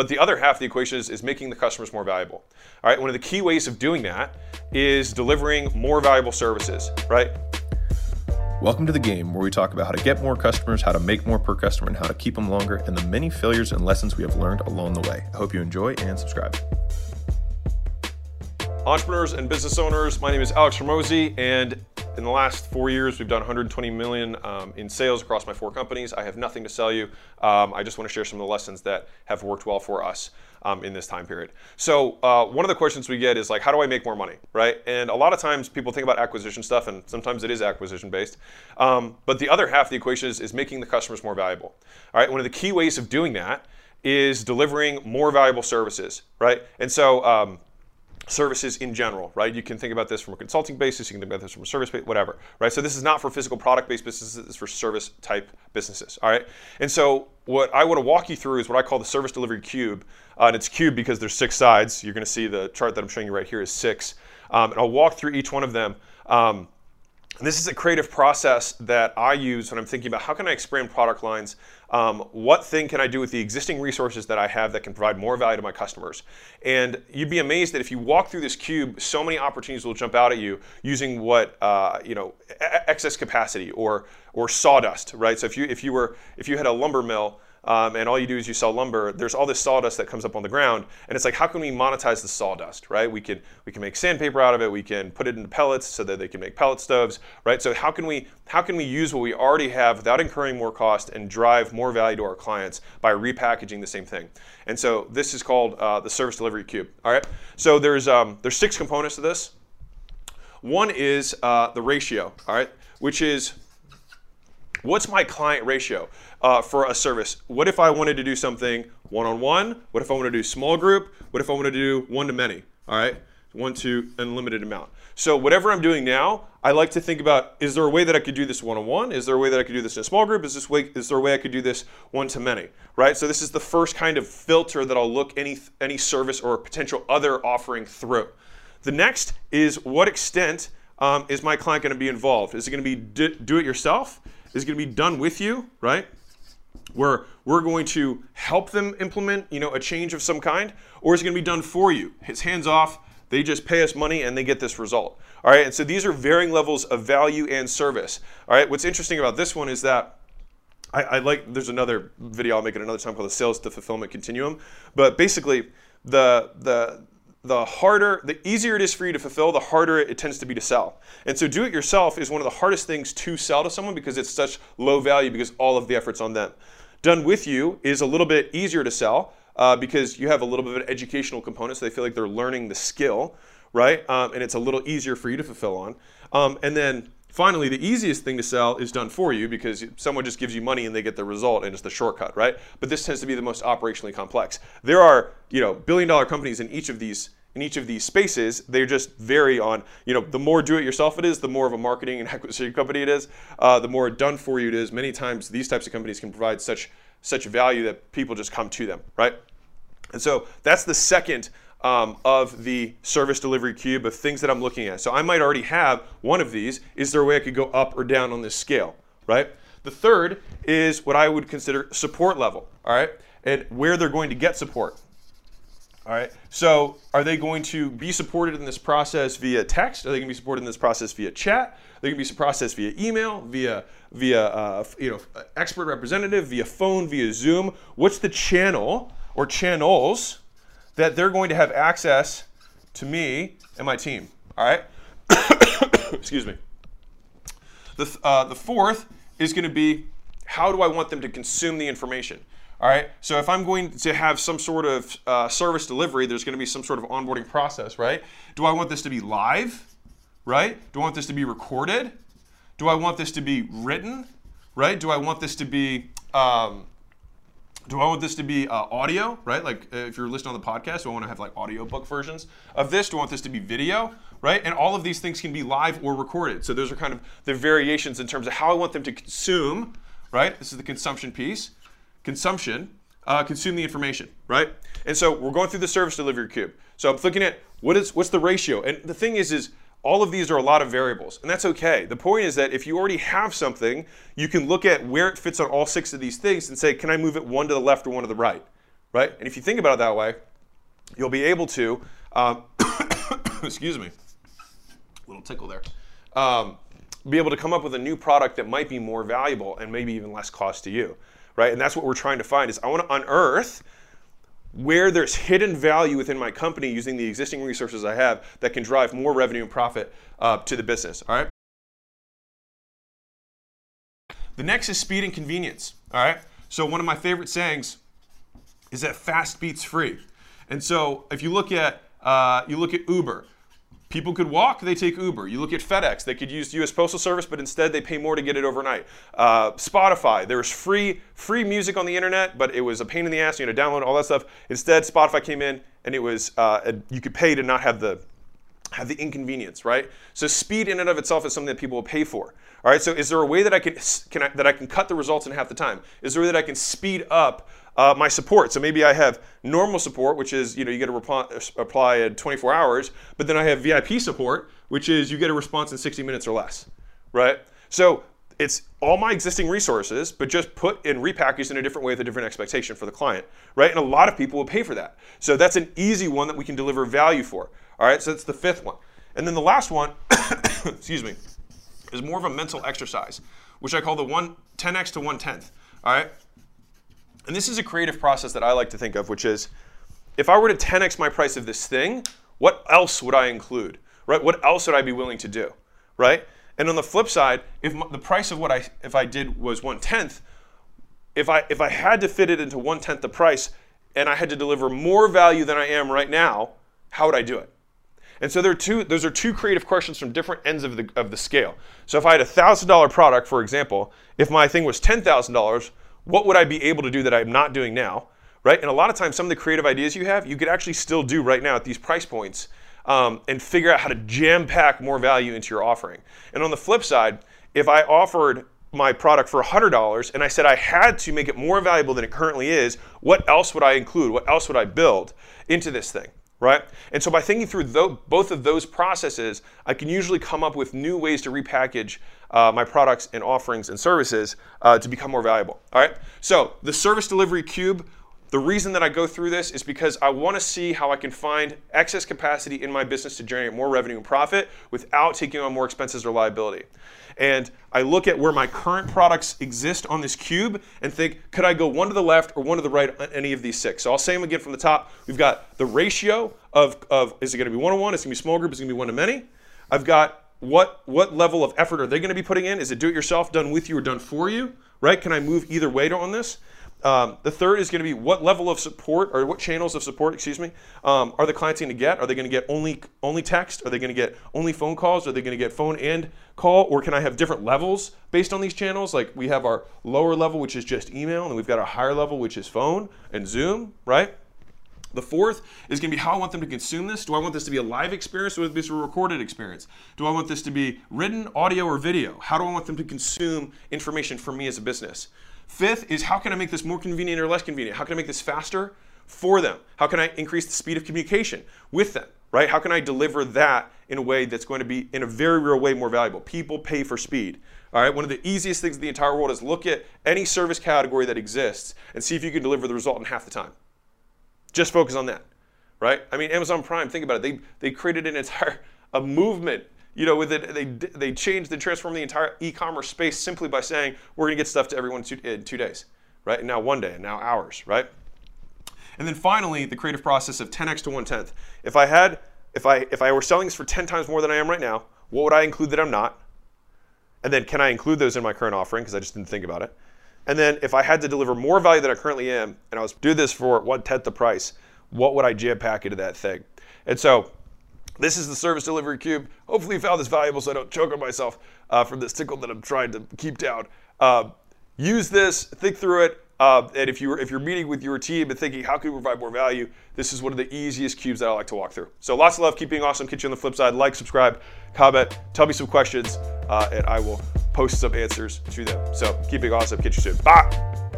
But the other half of the equation is, is making the customers more valuable. All right, one of the key ways of doing that is delivering more valuable services, right? Welcome to the game where we talk about how to get more customers, how to make more per customer, and how to keep them longer, and the many failures and lessons we have learned along the way. I hope you enjoy and subscribe. Entrepreneurs and business owners, my name is Alex Hormozi, and in the last four years, we've done 120 million um, in sales across my four companies. I have nothing to sell you. Um, I just want to share some of the lessons that have worked well for us um, in this time period. So uh, one of the questions we get is like, how do I make more money, right? And a lot of times people think about acquisition stuff, and sometimes it is acquisition based. Um, but the other half of the equation is, is making the customers more valuable. All right, one of the key ways of doing that is delivering more valuable services, right? And so um, services in general, right? You can think about this from a consulting basis, you can think about this from a service base, whatever, right? So this is not for physical product-based businesses, it's for service type businesses, all right? And so what I want to walk you through is what I call the service delivery cube. Uh, and it's cube because there's six sides. You're going to see the chart that I'm showing you right here is six. Um, and I'll walk through each one of them. Um, this is a creative process that I use when I'm thinking about how can I expand product lines. Um, what thing can I do with the existing resources that I have that can provide more value to my customers? And you'd be amazed that if you walk through this cube, so many opportunities will jump out at you using what uh, you know excess capacity or or sawdust, right? So if you if you were if you had a lumber mill um, and all you do is you sell lumber, there's all this sawdust that comes up on the ground, and it's like, how can we monetize the sawdust, right? We can we can make sandpaper out of it, we can put it into pellets so that they can make pellet stoves, right? So how can we how can we use what we already have without incurring more cost and drive more value to our clients by repackaging the same thing? And so this is called uh, the service delivery cube. All right. So there's um, there's six components to this. One is uh, the ratio, all right, which is what's my client ratio uh, for a service? What if I wanted to do something one on one? What if I want to do small group? What if I want to do one to many? All right, one to unlimited amount. So whatever I'm doing now, I like to think about: is there a way that I could do this one on one? Is there a way that I could do this in a small group? Is this way? Is there a way I could do this one to many? Right. So this is the first kind of filter that I'll look any any service or potential other offering through. The next is what extent um, is my client going to be involved? Is it going to be do, do it yourself? Is going to be done with you? Right where we're going to help them implement, you know, a change of some kind, or is it going to be done for you? It's hands off. They just pay us money and they get this result. All right, and so these are varying levels of value and service. All right, what's interesting about this one is that I, I like. There's another video I'll make at another time called the sales to fulfillment continuum, but basically the the the harder, the easier it is for you to fulfill, the harder it tends to be to sell. And so do it yourself is one of the hardest things to sell to someone because it's such low value because all of the effort's on them. Done with you is a little bit easier to sell uh, because you have a little bit of an educational component, so they feel like they're learning the skill, right? Um, and it's a little easier for you to fulfill on. Um, and then finally, the easiest thing to sell is done for you because someone just gives you money and they get the result and it's the shortcut, right? But this tends to be the most operationally complex. There are, you know, billion dollar companies in each of these in each of these spaces, they just vary on, you know, the more do-it-yourself it is, the more of a marketing and acquisition company it is, uh, the more done for you it is. Many times these types of companies can provide such such value that people just come to them, right? And so that's the second um, of the service delivery cube of things that I'm looking at. So I might already have one of these. Is there a way I could go up or down on this scale, right? The third is what I would consider support level, all right? And where they're going to get support. All right. So, are they going to be supported in this process via text? Are they going to be supported in this process via chat? Are they going to be supported via email, via via uh, you know expert representative, via phone, via Zoom? What's the channel or channels that they're going to have access to me and my team? All right. Excuse me. The uh, the fourth is going to be how do I want them to consume the information? All right. So if I'm going to have some sort of uh, service delivery, there's going to be some sort of onboarding process, right? Do I want this to be live, right? Do I want this to be recorded? Do I want this to be written, right? Do I want this to be um, do I want this to be uh, audio, right? Like uh, if you're listening on the podcast, do I want to have like audio book versions of this? Do I want this to be video, right? And all of these things can be live or recorded. So those are kind of the variations in terms of how I want them to consume, right? This is the consumption piece consumption, uh, consume the information, right? And so we're going through the service delivery cube. So I'm looking at what is what's the ratio, and the thing is, is all of these are a lot of variables, and that's okay. The point is that if you already have something, you can look at where it fits on all six of these things and say, can I move it one to the left or one to the right, right? And if you think about it that way, you'll be able to, um, excuse me, little tickle there, um, be able to come up with a new product that might be more valuable and maybe even less cost to you, right? And that's what we're trying to find is I want to unearth where there's hidden value within my company using the existing resources I have that can drive more revenue and profit uh, to the business. All right. The next is speed and convenience. All right. So one of my favorite sayings is that fast beats free. And so if you look at uh, you look at Uber, People could walk, they take Uber. You look at FedEx, they could use U.S. Postal Service, but instead they pay more to get it overnight. Uh, Spotify, there was free free music on the internet, but it was a pain in the ass. You had to download all that stuff. Instead, Spotify came in and it was uh, you could pay to not have the have the inconvenience, right? So speed in and of itself is something that people will pay for. All right. So is there a way that I can, can I, that I can cut the results in half the time? Is there a way that I can speed up uh, my support. So maybe I have normal support, which is you know you get a reply, apply in 24 hours, but then I have VIP support, which is you get a response in 60 minutes or less, right? So it's all my existing resources, but just put and repackaged in a different way with a different expectation for the client, right? And a lot of people will pay for that. So that's an easy one that we can deliver value for. All right, so that's the fifth one. And then the last one, excuse me, is more of a mental exercise, which I call the one 10x to 1 10th. All right, and this is a creative process that I like to think of, which is if I were to 10x my price of this thing, what else would I include? Right? What else would I be willing to do? Right? And on the flip side, if the price of what I if I did was one tenth, if I if I had to fit it into one tenth the price, and I had to deliver more value than I am right now, how would I do it? And so there are two, those are two creative questions from different ends of the, of the scale. So if I had a $1,000 product, for example, if my thing was $10,000, what would I be able to do that I'm not doing now? Right? And a lot of times, some of the creative ideas you have, you could actually still do right now at these price points um, and figure out how to jam pack more value into your offering. And on the flip side, if I offered my product for $100 and I said I had to make it more valuable than it currently is, what else would I include? What else would I build into this thing? Right? And so by thinking through both of those processes, I can usually come up with new ways to repackage uh, my products and offerings and services uh, to become more valuable. All right. So the service delivery cube. The reason that I go through this is because I want to see how I can find excess capacity in my business to generate more revenue and profit without taking on more expenses or liability and I look at where my current products exist on this cube and think, could I go one to the left or one to the right on any of these six? So I'll say them again from the top. We've got the ratio of, of is it going to be one on one? Is it going to be small group? Is it going to be one to many? I've got what what level of effort are they going to be putting in? Is it do it yourself, done with you, or done for you? Right? Can I move either way on this? Um, the third is going to be what level of support or what channels of support, excuse me, um, are the clients going to get? Are they going to get only only text? Are they going to get only phone calls? Are they going to get phone and call? Or can I have different levels based on these channels? Like we have our lower level, which is just email, and we've got our higher level, which is phone and Zoom, right? The fourth is going to be how I want them to consume this. Do I want this to be a live experience or this a recorded experience? Do I want this to be written, audio, or video? How do I want them to consume information from me as a business? Fifth is how can I make this more convenient or less convenient? How can I make this faster for them? How can I increase the speed of communication with them? Right? How can I deliver that in a way that's going to be in a very real way more valuable? People pay for speed. All right, one of the easiest things in the entire world is look at any service category that exists and see if you can deliver the result in half the time. Just focus on that. Right? I mean, Amazon Prime, think about it. They they created an entire a movement you know, with it, they they changed and transformed the entire e-commerce space simply by saying we're going to get stuff to everyone in two, in two days, right? And now one day, and now hours, right? And then finally, the creative process of 10x to one tenth. If I had, if I if I were selling this for 10 times more than I am right now, what would I include that I'm not? And then can I include those in my current offering because I just didn't think about it? And then if I had to deliver more value than I currently am, and I was do this for one tenth the price, what would I jam pack into that thing? And so this is the service delivery cube. Hopefully you found this valuable so I don't choke on myself uh, from this tickle that I'm trying to keep down. Uh, use this, think through it, uh, and if you're if you're meeting with your team and thinking how can we provide more value, this is one of the easiest cubes that I like to walk through. So lots of love, keep being awesome. Catch you on the flip side. Like, subscribe, comment, tell me some questions, uh, and I will post some answers to them. So keep being awesome. Catch you soon. Bye.